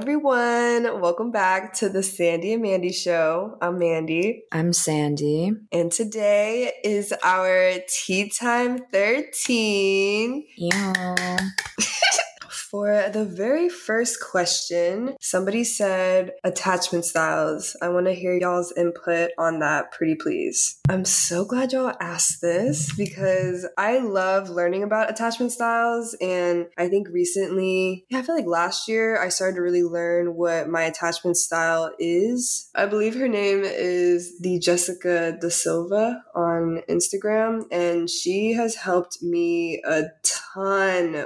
everyone. Welcome back to the Sandy and Mandy Show. I'm Mandy. I'm Sandy. And today is our Tea Time 13. Yeah. For the very first question, somebody said attachment styles. I want to hear y'all's input on that, pretty please. I'm so glad y'all asked this because I love learning about attachment styles. And I think recently, I feel like last year I started to really learn what my attachment style is. I believe her name is the Jessica De Silva on Instagram, and she has helped me a ton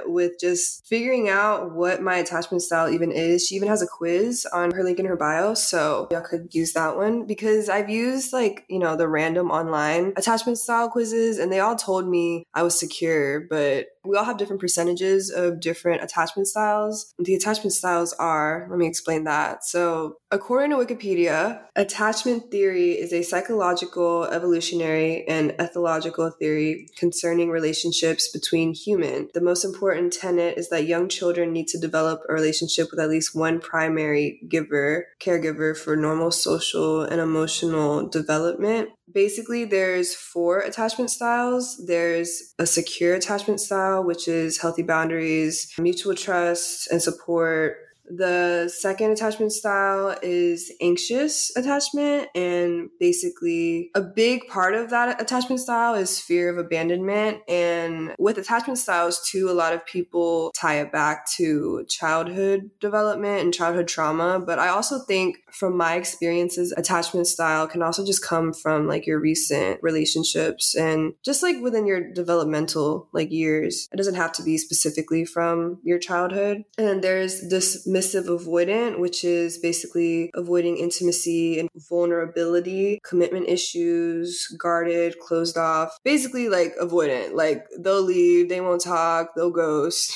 with just figuring out what my attachment style even is. She even has a quiz on her link in her bio. So y'all could use that one because I've used like, you know, the random online attachment style quizzes and they all told me I was secure, but we all have different percentages of different attachment styles. The attachment styles are, let me explain that. So, according to Wikipedia, attachment theory is a psychological, evolutionary, and ethological theory concerning relationships between human. The most important tenet is that young children need to develop a relationship with at least one primary giver, caregiver for normal social and emotional development basically there's four attachment styles. There's a secure attachment style which is healthy boundaries mutual trust and support the second attachment style is anxious attachment. And basically, a big part of that attachment style is fear of abandonment. And with attachment styles, too, a lot of people tie it back to childhood development and childhood trauma. But I also think, from my experiences, attachment style can also just come from like your recent relationships and just like within your developmental like years. It doesn't have to be specifically from your childhood. And then there's this dismissive avoidant, which is basically avoiding intimacy and vulnerability, commitment issues, guarded, closed off. Basically, like avoidant. Like they'll leave, they won't talk, they'll ghost.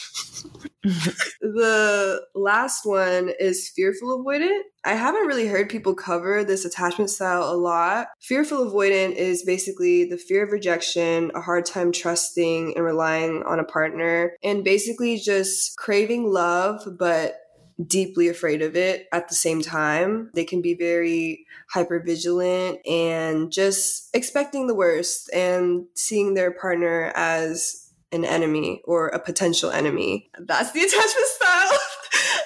the last one is fearful avoidant. I haven't really heard people cover this attachment style a lot. Fearful avoidant is basically the fear of rejection, a hard time trusting and relying on a partner, and basically just craving love, but deeply afraid of it at the same time. They can be very hyper vigilant and just expecting the worst and seeing their partner as an enemy or a potential enemy. That's the attachment style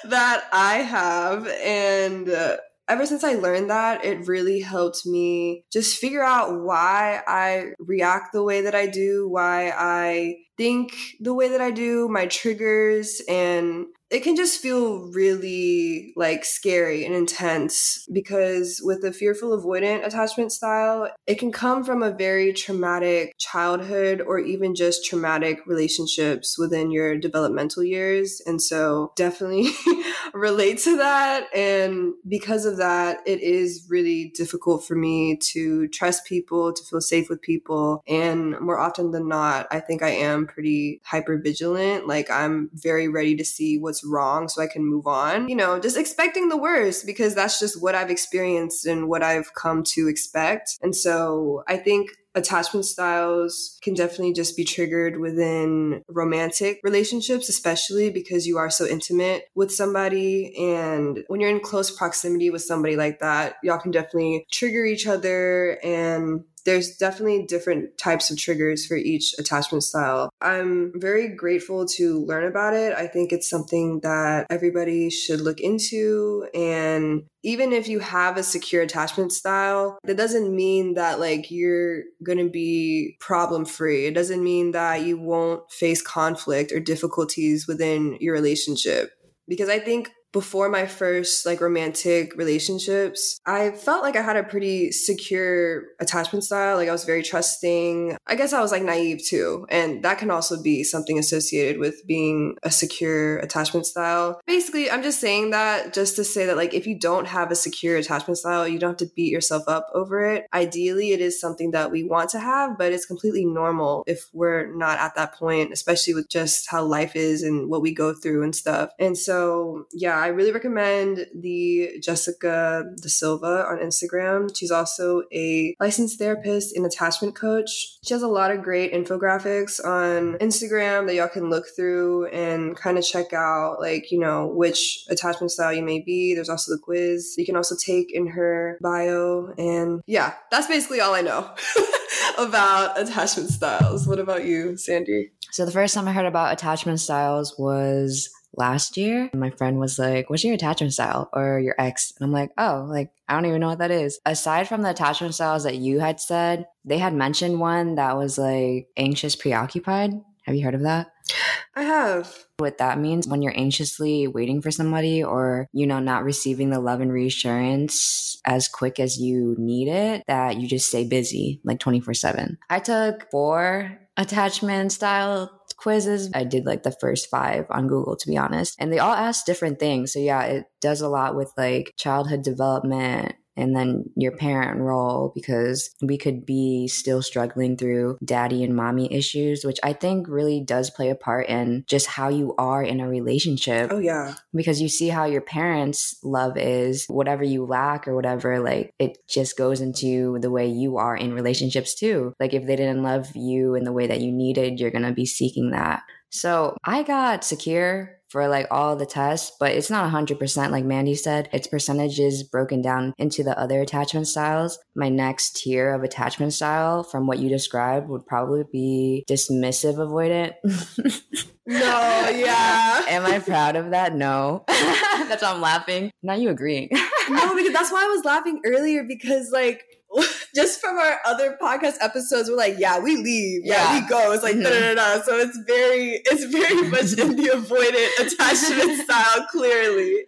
that I have. And uh, ever since I learned that, it really helped me just figure out why I react the way that I do, why I think the way that I do, my triggers, and it can just feel really like scary and intense because with the fearful avoidant attachment style, it can come from a very traumatic childhood or even just traumatic relationships within your developmental years. And so definitely relate to that. And because of that, it is really difficult for me to trust people, to feel safe with people. And more often than not, I think I am pretty hyper vigilant. Like I'm very ready to see what's wrong so I can move on. You know, just expecting the worst because that's just what I've experienced and what I've come to expect. And so I think attachment styles can definitely just be triggered within romantic relationships, especially because you are so intimate with somebody. And when you're in close proximity with somebody like that, y'all can definitely trigger each other and there's definitely different types of triggers for each attachment style. I'm very grateful to learn about it. I think it's something that everybody should look into. And even if you have a secure attachment style, that doesn't mean that like you're going to be problem free. It doesn't mean that you won't face conflict or difficulties within your relationship. Because I think before my first like romantic relationships, I felt like I had a pretty secure attachment style. Like I was very trusting. I guess I was like naive too. And that can also be something associated with being a secure attachment style. Basically, I'm just saying that just to say that like if you don't have a secure attachment style, you don't have to beat yourself up over it. Ideally, it is something that we want to have, but it's completely normal if we're not at that point, especially with just how life is and what we go through and stuff. And so, yeah, I really recommend the Jessica De Silva on Instagram. She's also a licensed therapist and attachment coach. She has a lot of great infographics on Instagram that y'all can look through and kind of check out, like, you know, which attachment style you may be. There's also the quiz you can also take in her bio. And yeah, that's basically all I know about attachment styles. What about you, Sandy? So the first time I heard about attachment styles was last year. My friend was like, What's your attachment style or your ex? And I'm like, Oh, like, I don't even know what that is. Aside from the attachment styles that you had said, they had mentioned one that was like anxious, preoccupied. Have you heard of that? I have. What that means when you're anxiously waiting for somebody or, you know, not receiving the love and reassurance as quick as you need it, that you just stay busy like 24 7. I took four attachment style quizzes. I did like the first five on Google, to be honest. And they all ask different things. So, yeah, it does a lot with like childhood development, and then your parent role because we could be still struggling through daddy and mommy issues, which I think really does play a part in just how you are in a relationship. Oh, yeah. Because you see how your parents' love is, whatever you lack or whatever, like it just goes into the way you are in relationships too. Like if they didn't love you in the way that you needed, you're going to be seeking that. So I got secure for like all the tests, but it's not 100% like Mandy said. Its percentages broken down into the other attachment styles. My next tier of attachment style from what you described would probably be dismissive avoidant. no, yeah. Am I proud of that? No. that's why I'm laughing. Now you agreeing. no, because that's why I was laughing earlier because like just from our other podcast episodes, we're like, yeah, we leave, yeah, yeah we go. It's like, mm-hmm. da, da, da, so it's very, it's very much in the avoidant attachment style, clearly.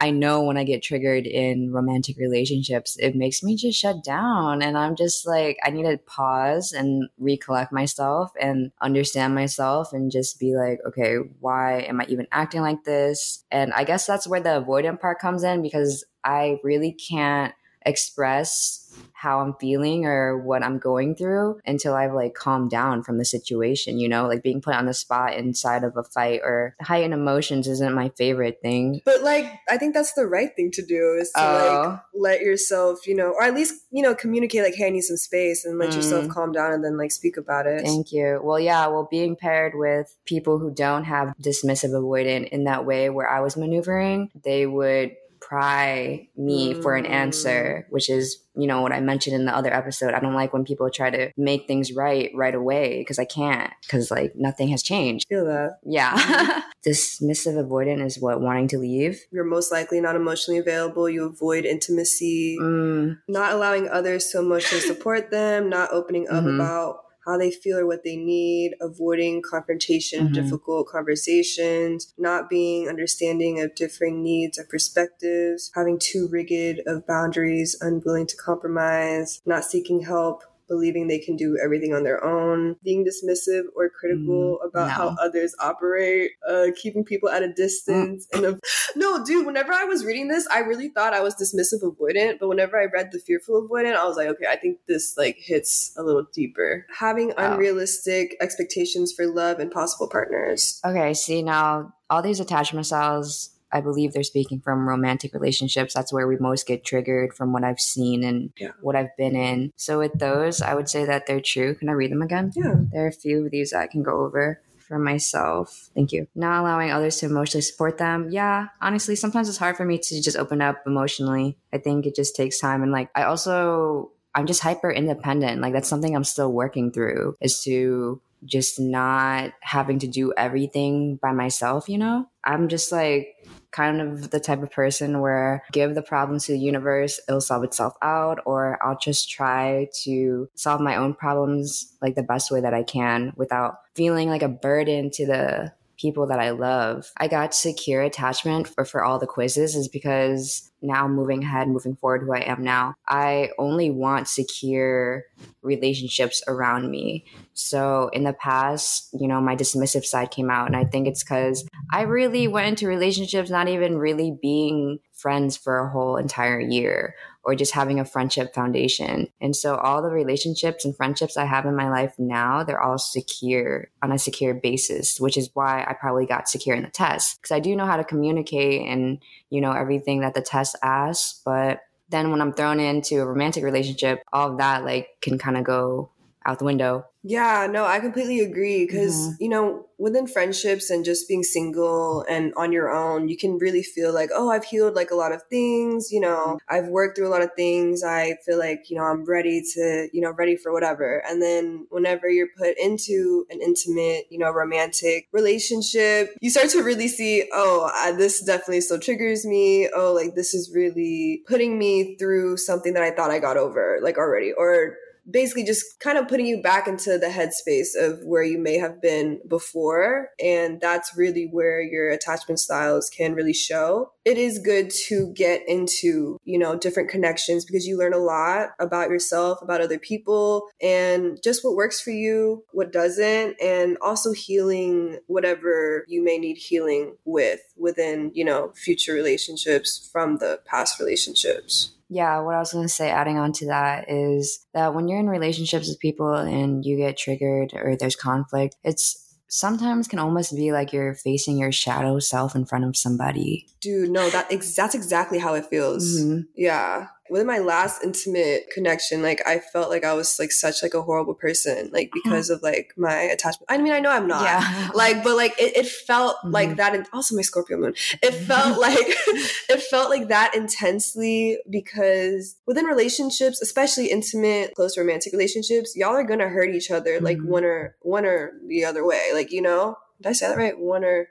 I know when I get triggered in romantic relationships, it makes me just shut down. And I'm just like, I need to pause and recollect myself and understand myself and just be like, okay, why am I even acting like this? And I guess that's where the avoidant part comes in because I really can't express how I'm feeling or what I'm going through until I've like calmed down from the situation, you know, like being put on the spot inside of a fight or heightened emotions isn't my favorite thing. But like, I think that's the right thing to do is to oh. like let yourself, you know, or at least, you know, communicate like, hey, I need some space and let mm. yourself calm down and then like speak about it. Thank you. Well, yeah, well, being paired with people who don't have dismissive avoidant in that way where I was maneuvering, they would pry me mm. for an answer, mm. which is, you know, what I mentioned in the other episode. I don't like when people try to make things right right away because I can't, because like nothing has changed. Feel that. Yeah. Dismissive avoidant is what wanting to leave. You're most likely not emotionally available. You avoid intimacy, mm. not allowing others to emotionally support them, not opening up mm-hmm. about how they feel or what they need, avoiding confrontation, mm-hmm. difficult conversations, not being understanding of differing needs or perspectives, having too rigid of boundaries, unwilling to compromise, not seeking help, believing they can do everything on their own, being dismissive or critical mm, about no. how others operate, uh, keeping people at a distance. Mm. And a- no, dude, whenever I was reading this, I really thought I was dismissive avoidant, but whenever I read the fearful avoidant, I was like, okay, I think this like hits a little deeper. Having unrealistic expectations for love and possible partners. Okay, see now all these attachment styles I believe they're speaking from romantic relationships. That's where we most get triggered from what I've seen and yeah. what I've been in. So with those, I would say that they're true. Can I read them again? Yeah. There are a few of these that I can go over for myself. Thank you. Not allowing others to emotionally support them. Yeah, honestly, sometimes it's hard for me to just open up emotionally. I think it just takes time. And like, I also, I'm just hyper independent. Like, that's something I'm still working through is to just not having to do everything by myself, you know? I'm just like, kind of the type of person where give the problem to the universe, it'll solve itself out, or I'll just try to solve my own problems like the best way that I can without feeling like a burden to the people that I love. I got secure attachment for, for all the quizzes is because now moving ahead, moving forward, who I am now, I only want secure relationships around me. So in the past, you know, my dismissive side came out. And I think it's because I really went into relationships not even really being friends for a whole entire year or just having a friendship foundation. And so all the relationships and friendships I have in my life now, they're all secure on a secure basis, which is why I probably got secure in the test because I do know how to communicate and, you know, everything that the test asks, but then when I'm thrown into a romantic relationship, all of that like can kind of go out the window. Yeah, no, I completely agree because, mm-hmm. you know, within friendships and just being single and on your own, you can really feel like, oh, I've healed like a lot of things, you know, I've worked through a lot of things. I feel like, you know, I'm ready to, you know, ready for whatever. And then whenever you're put into an intimate, you know, romantic relationship, you start to really see, oh, I, this definitely still triggers me. Oh, like this is really putting me through something that I thought I got over like already or basically just kind of putting you back into the headspace of where you may have been before. And that's really where your attachment styles can really show. It is good to get into, you know, different connections because you learn a lot about yourself, about other people, and just what works for you, what doesn't, and also healing whatever you may need healing with within, you know, future relationships from the past relationships. Yeah, what I was going to say, adding on to that, is that when you're in relationships with people and you get triggered or there's conflict, it's sometimes can almost be like you're facing your shadow self in front of somebody. Dude, no, that ex- that's exactly how it feels. Mm-hmm. Yeah with my last intimate connection like i felt like i was like such like a horrible person like uh-huh. because of like my attachment i mean i know i'm not yeah. like but like it, it felt mm-hmm. like that and also my scorpio moon it felt like it felt like that intensely because within relationships especially intimate close romantic relationships y'all are gonna hurt each other mm-hmm. like one or one or the other way like you know did i say that right one or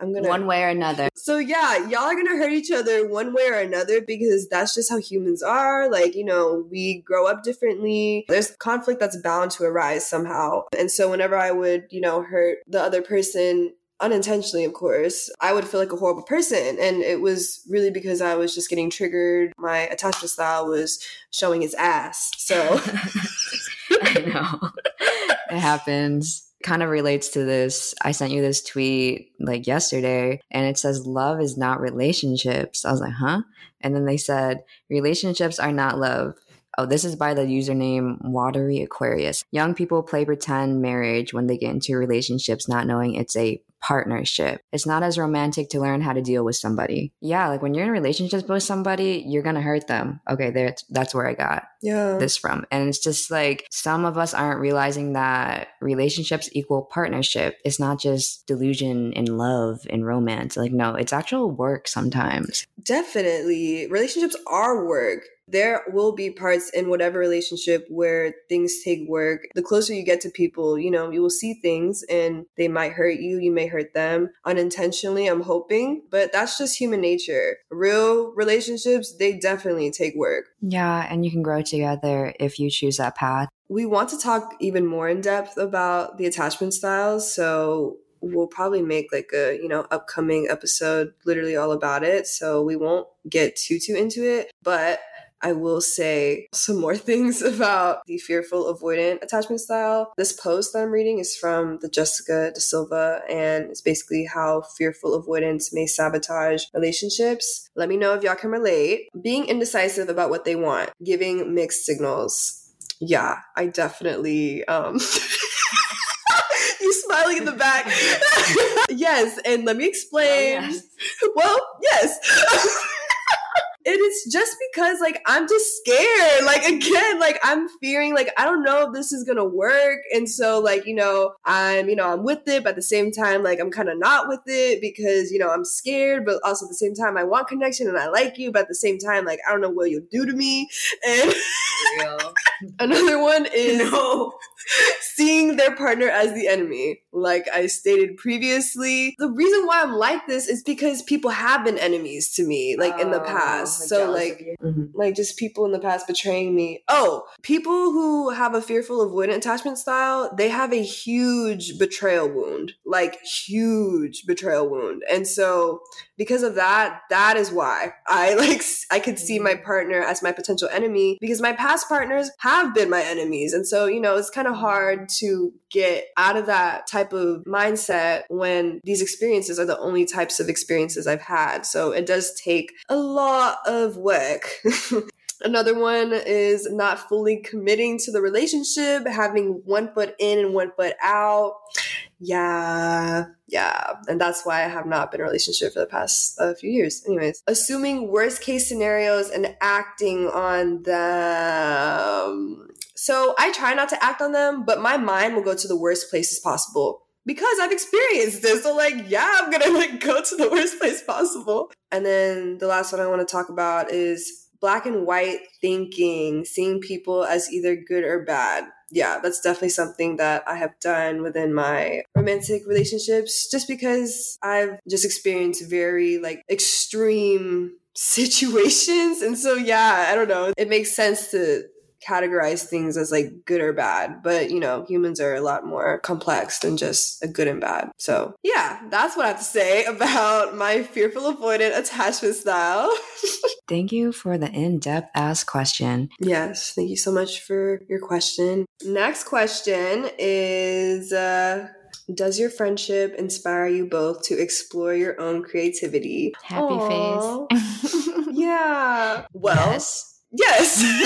I'm gonna one way or another. So yeah, y'all are gonna hurt each other one way or another because that's just how humans are. Like, you know, we grow up differently. There's conflict that's bound to arise somehow. And so whenever I would, you know, hurt the other person unintentionally, of course, I would feel like a horrible person. And it was really because I was just getting triggered. My attachment style was showing its ass. So I know. It happens kind of relates to this. I sent you this tweet like yesterday and it says, Love is not relationships. I was like, huh? And then they said, Relationships are not love. Oh, this is by the username Watery Aquarius. Young people play pretend marriage when they get into relationships, not knowing it's a partnership. It's not as romantic to learn how to deal with somebody. Yeah, like when you're in relationships with somebody, you're gonna hurt them. Okay, there that's where I got yeah. this from. And it's just like some of us aren't realizing that relationships equal partnership. It's not just delusion in love and romance. Like no, it's actual work sometimes. Definitely. Relationships are work there will be parts in whatever relationship where things take work. The closer you get to people, you know, you will see things and they might hurt you, you may hurt them unintentionally, I'm hoping, but that's just human nature. Real relationships, they definitely take work. Yeah, and you can grow together if you choose that path. We want to talk even more in depth about the attachment styles, so we'll probably make like a you know upcoming episode literally all about it so we won't get too too into it but I will say some more things about the fearful avoidant attachment style. This post that I'm reading is from the Jessica De Silva, and it's basically how fearful avoidance may sabotage relationships. Let me know if y'all can relate. Being indecisive about what they want, giving mixed signals. Yeah, I definitely um you smiling in the back. yes, and let me explain. Oh. Well, yes it is just because like I'm just scared. Like again, like I'm fearing like I don't know if this is gonna work. And so like, you know, I'm, you know, I'm with it, but at the same time, like I'm kind of not with it because, you know, I'm scared, but also at the same time I want connection and I like you, but at the same time, like I don't know what you'll do to me. And another one is no. seeing their partner as the enemy. Like I stated previously, the reason why I'm like this is because people have been enemies to me, like in the oh, past. so like, mm-hmm. like just people in the past betraying me. Oh, people who have a fearful avoidant attachment style, they have a huge betrayal wound, like huge betrayal wound. And so because of that, that is why I like I could see my mm-hmm. partner as my potential enemy because my past partners have been my enemies. And so, you know, it's kind of hard to get out of that type of mindset when these experiences are the only types of experiences I've had. So it does take a lot of work. Another one is not fully committing to the relationship, having one foot in and one foot out. Yeah, yeah. And that's why I have not been in a relationship for the past uh, few years. Anyways, assuming worst case scenarios and acting on them. So I try not to act on them, but my mind will go to the worst places possible because I've experienced this. So like, yeah, I'm gonna like go to the worst place possible. And then the last one I want to talk about is black and white thinking, seeing people as either good or bad. Yeah, that's definitely something that I have done within my romantic relationships just because I've just experienced very like extreme situations. And so, yeah, I don't know. It makes sense to categorize things as like good or bad, but you know, humans are a lot more complex than just a good and bad. So, yeah, that's what I have to say about my fearful avoidant attachment style. thank you for the in depth ask question. Yes, thank you so much for your question. Next question is uh, does your friendship inspire you both to explore your own creativity? Happy Aww. face. yeah. Well, yes. Yes.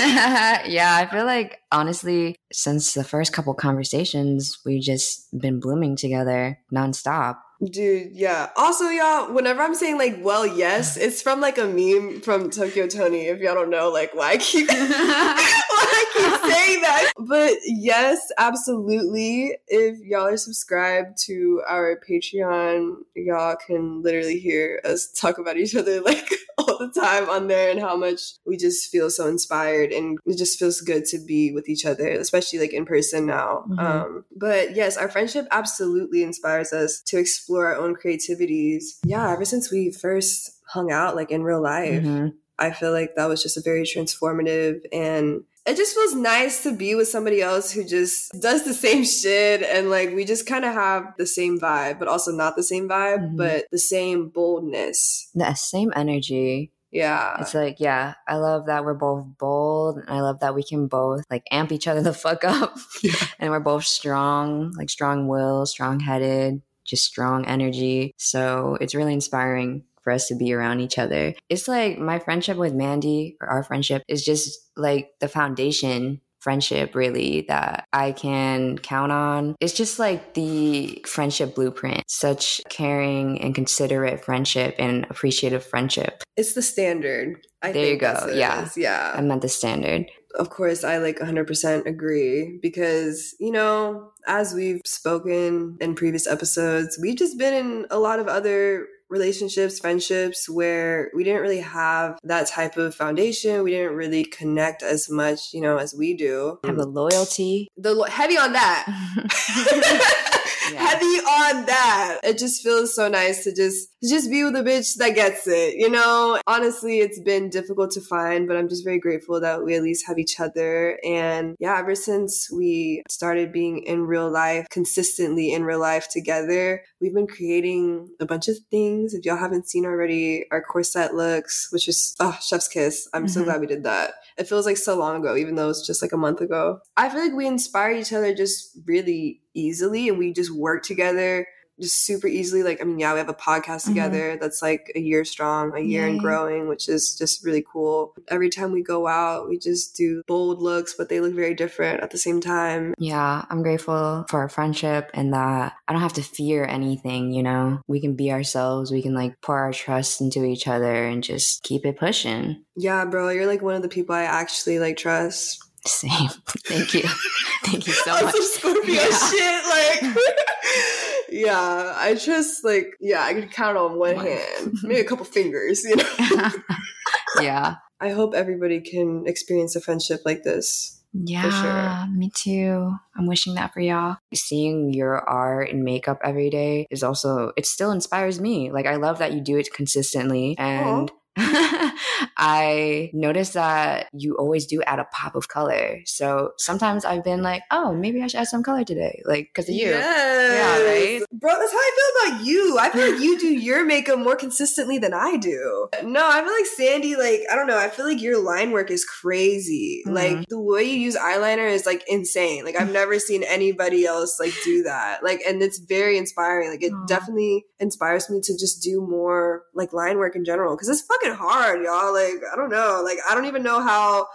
yeah, I feel like honestly, since the first couple conversations, we've just been blooming together nonstop. Dude, yeah. Also, y'all, whenever I'm saying like, well, yes, it's from like a meme from Tokyo Toni. If y'all don't know, like, why I keep, why I keep saying that. But yes, absolutely. If y'all are subscribed to our Patreon, y'all can literally hear us talk about each other like all the time on there and how much we just feel so inspired and it just feels good to be with each other, especially like in person now. Mm-hmm. Um, but yes, our friendship absolutely inspires us to explore our own creativities. Yeah, ever since we first hung out, like in real life, mm-hmm. I feel like that was just a very transformative and it just feels nice to be with somebody else who just does the same shit and like we just kind of have the same vibe, but also not the same vibe, mm-hmm. but the same boldness. The same energy. Yeah. It's like, yeah, I love that we're both bold. And I love that we can both like amp each other the fuck up. Yeah. and we're both strong, like strong will, strong headed just strong energy. So it's really inspiring for us to be around each other. It's like my friendship with Mandy, or our friendship, is just like the foundation friendship really that I can count on. It's just like the friendship blueprint, such caring and considerate friendship and appreciative friendship. It's the standard. I there you go. Yeah. Yeah. I meant the standard of course, I like 100% agree because, you know, as we've spoken in previous episodes, we've just been in a lot of other relationships, friendships where we didn't really have that type of foundation. We didn't really connect as much, you know, as we do. Have the loyalty. The lo- heavy on that. yeah. heavy on that. It just feels so nice to just just be with a bitch that gets it. You know, honestly, it's been difficult to find, but I'm just very grateful that we at least have each other. And yeah, ever since we started being in real life, consistently in real life together, we've been creating a bunch of things. If y'all haven't seen already, our corset looks, which is oh, chef's kiss. I'm mm-hmm. so glad we did that. It feels like so long ago, even though it's just like a month ago. I feel like we inspire each other just really easily and we just work together just super easily. Like, I mean, yeah, we have a podcast mm-hmm. together mm-hmm. that's like a year strong, a year Yay. and growing, which is just really cool. Every time we go out, we just do bold looks, but they look very different at the same time. Yeah, I'm grateful for our friendship and that I don't have to fear anything, you know? We can be ourselves, we can like pour our trust into each other and just keep it pushing. Yeah, bro, you're like one of the people I actually like trust. Same. Thank you. Thank you so much. Scorpio yeah. shit, like Yeah, I just like yeah, I can count on one hand, maybe a couple fingers, you know. yeah. I hope everybody can experience a friendship like this. Yeah, sure. me too. I'm wishing that for y'all. Seeing your art and makeup every day is also it still inspires me. Like I love that you do it consistently and Aww I noticed that you always do add a pop of color. So sometimes I've been like, oh, maybe I should add some color today, like because of you. Yes. Yeah, right? Bro, that's how I feel about you. I feel like you do your makeup more consistently than I do. No, I feel like Sandy, like, I don't know, I feel like your line work is crazy. Mhm. Like, the way you use eyeliner is like insane. Like, I've never seen anybody else like do that. Like, and it's very inspiring. Like, it definitely inspires me to just do more like line work in general because it's fucking hard, y'all. Like, I don't know. Like, I don't even know how.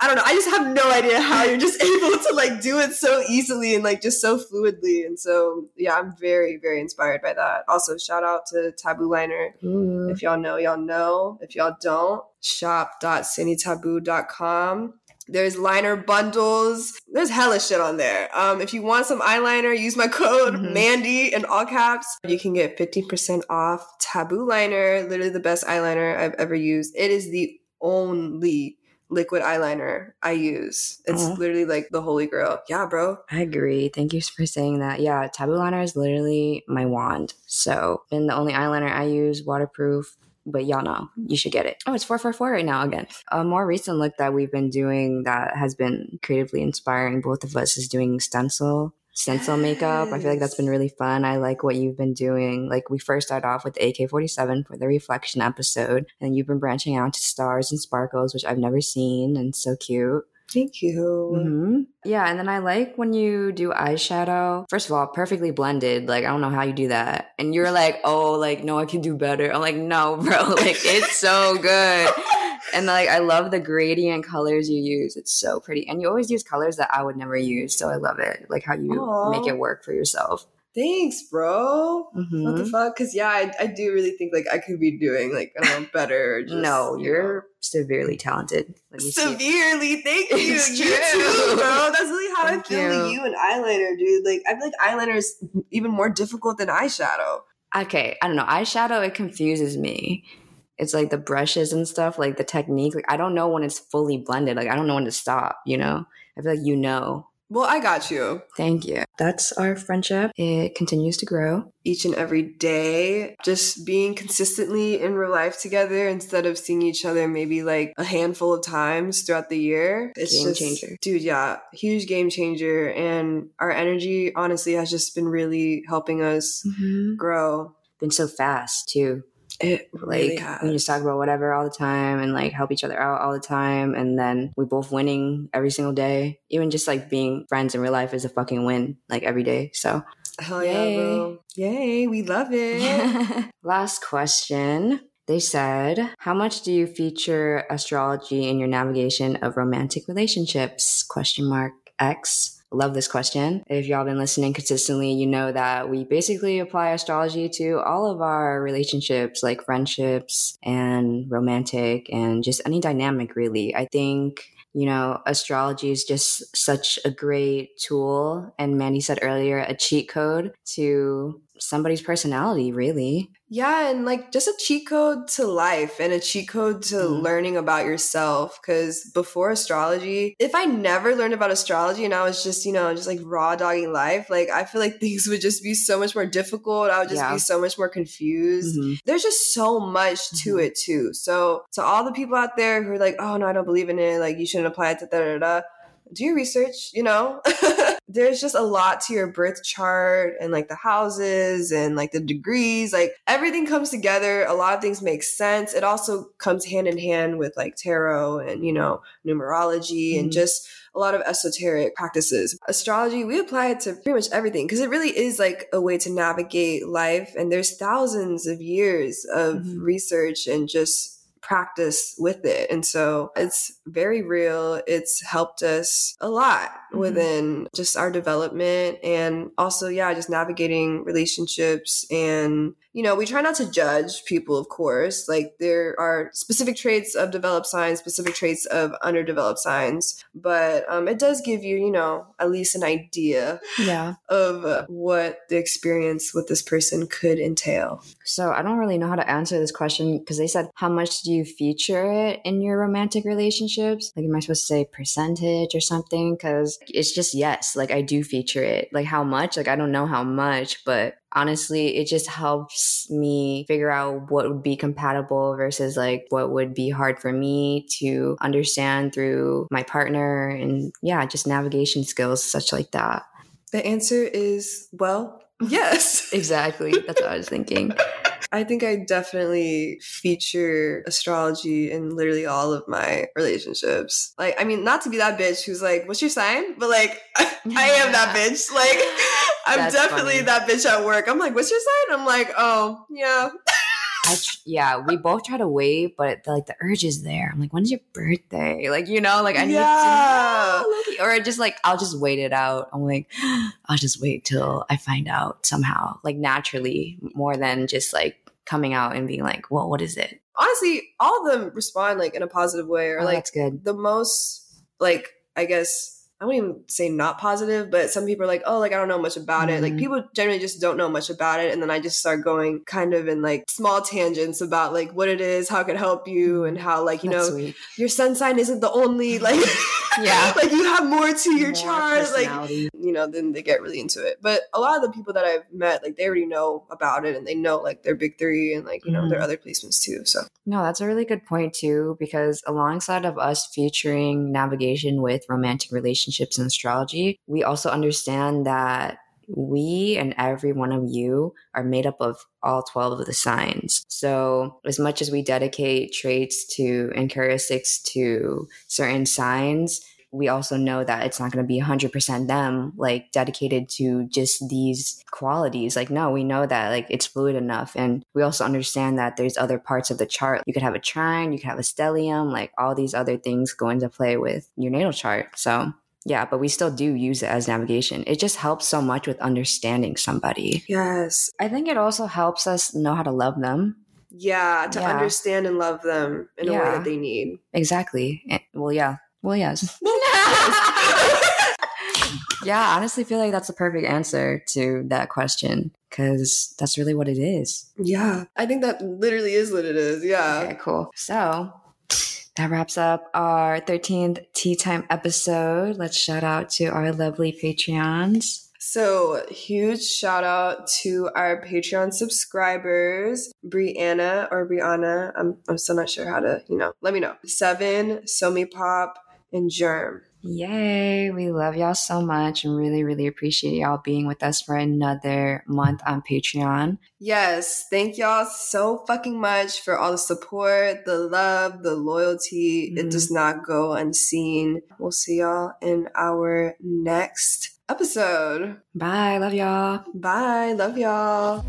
I don't know. I just have no idea how you're just able to like do it so easily and like just so fluidly. And so, yeah, I'm very, very inspired by that. Also, shout out to Taboo Liner. Ooh. If y'all know, y'all know. If y'all don't, shop.cinetaboo.com. There's liner bundles. There's hella shit on there. Um, if you want some eyeliner, use my code Mhm. Mandy in all caps. You can get 15% off Taboo Liner, literally the best eyeliner I've ever used. It is the only liquid eyeliner I use. It's literally like the holy grail. Yeah, bro. I agree. Thank you for saying that. Yeah, taboo liner is literally my wand. So, been the only eyeliner I use, waterproof. But y'all know you should get it. Oh, it's four four four right now again. A more recent look that we've been doing that has been creatively inspiring both of us is doing stencil stencil makeup. I feel like that's been really fun. I like what you've been doing. Like we first started off with AK forty seven for the reflection episode, and you've been branching out to stars and sparkles, which I've never seen, and so cute. Thank you. hmm Yeah, and then I like when you do eyeshadow. First of all, perfectly blended. Like I don't know how you do that. And you're like, oh, like no, I can do better. I'm like, no, bro. Like it's so good. And like I love the gradient colors you use. It's so pretty. And you always use colors that I would never use. So I love it. Like how you Aw. make it work for yourself. Thanks, bro. Mhm. What the fuck? Because yeah, I, I do really think like I could be doing like I don't know better. Just, no, you you're severely talented. Let know. me see. severely. Thank you. You too, bro. That's really how Thank I feel you. you and eyeliner, dude. Like I feel like eyeliner is even more difficult than eyeshadow. okay, I don't know. Eyeshadow, it confuses me. It's like the brushes and stuff, like the technique. Like I don't know when it's fully blended. Like I don't know when to stop, you know? I feel like you know. Well, I got you. Thank you. That's our friendship. It continues to grow. Each and every day, just being consistently in real life together instead of seeing each other maybe like a handful of times throughout the year. It's Game just, changer. dude. Yeah, huge game changer, and our energy honestly has just been really helping us mm-hmm. grow. Been so fast too. It Like we just talk about whatever all the time and like help each other out all the time and then we both winning every single day. Even just like being friends in real life is a fucking win, like every day. So Hell yeah, bro. Yay, we love it. Last question. They said, How much do you feature astrology in your navigation of romantic relationships? Question mark X. Love this question. If y'all been listening consistently, you know that we basically apply astrology to all of our relationships, like friendships and romantic and just any dynamic, really. I think you know, astrology is just such a great tool. And Mandy said earlier, a cheat code to somebody's personality, really. yeah, and like just a cheat code to life and a cheat code to Mhm. learning about yourself. Cause before astrology, if I never learned about astrology and I was just, you know, just like raw dogging life, like I feel like things would just be so much more difficult. I would just Yeah. be so much more confused. Mhm. there's just so much to Mhm. it too. So to all the people out there who are like, oh no, I don't believe in it, like you shouldn't apply it to da da da. Do your research, you know? there's just a lot to your birth chart and like the houses and like the degrees. Like everything comes together. A lot of things make sense. It also comes hand in hand with like tarot and, you know, numerology and Mhm. just a lot of esoteric practices. Astrology, we apply it to pretty much everything because it really is like a way to navigate life. And there's thousands of years of Mhm. research and just practice with it. And so it's very real. It's helped us a lot Mhm. within just our development and also, yeah, just navigating relationships. And, you know, we try not to judge people, of course. Like there are specific traits of developed signs, specific traits of underdeveloped signs, but um, it does give you, you know, at least an idea Yeah. of uh, what the experience with this person could entail. So I don't really know how to answer this question because they said, How much do you feature it in your romantic relationships? Like, am I supposed to say percentage or something? Because it's just yes. Like, I do feature it. Like, how much? Like, I don't know how much, but honestly, it just helps me figure out what would be compatible versus like what would be hard for me to understand through my partner and yeah, just navigation skills, such like that. The answer is well, yes. exactly. That's what I was thinking. I think I definitely feature astrology in literally all of my relationships. Like, I mean, not to be that bitch who's like, "What's your sign?" But like, I, I am that bitch. Like, I'm That's definitely funny. that bitch at work. I'm like, "What's your sign?" I'm like, "Oh, yeah." I tr- yeah, we both try to wait, but the, like the urge is there. I'm like, when's your birthday? Like, you know, like I need Yeah. to know, or just like I'll just wait it out. I'm like, I'll just wait till I find out somehow, like naturally, more than just like coming out and being like, well, what is it? Honestly, all of them respond like in a positive way, or Oh, like that's good. the most like I guess I wouldn't even say not positive, but some people are like, oh, like I don't know much about it. Like Mhm. people generally just don't know much about it, and then I just start going kind of in like small tangents about like what it is, how it could help you, and how like you That's know sweet. your sun sign isn't the only like Yeah. like you have more to your More chart, like you know, then they get really into it. But a lot of the people that I've met, like they already know about it, and they know like their big three and like you know their Mhm. other placements too. So No, that's a really good point too, because alongside of us featuring navigation with romantic relationships and astrology, we also understand that we and every one of you are made up of all 12 of the signs. So, as much as we dedicate traits to and characteristics to certain signs, we also know that it's not going to be 100% them like dedicated to just these qualities. Like no we know that like it's fluid enough. And we also understand that there's other parts of the chart. You could have a trine you could have a stellium like all these other things go into play with your natal chart. So yeah but we still do use it as navigation it just helps so much with understanding somebody yes, i think it also helps us know how to love them yeah, to Yeah. understand and love them in a way that they need. exactly well yeah well yes yeah, I honestly feel like that's the perfect answer to that question because that's really what it is. Yeah, I think that literally is what it is. Yeah. Okay, cool. So that wraps up our 13th Tea Time episode. Let's shout out to our lovely Patreons. So, huge shout out to our Patreon subscribers, Brianna or Brianna. I'm, I'm still not sure how to, you know, let me know. Seven, Somi Pop, and Germ. Yay! We love y'all so much and really, really appreciate y'all being with us for another month on Patreon. Yes, thank y'all so fucking much for all the support, the love, the loyalty. It Mhm. does not go unseen. We'll see y'all in our next episode. Bye. Love y'all. Bye. Love y'all.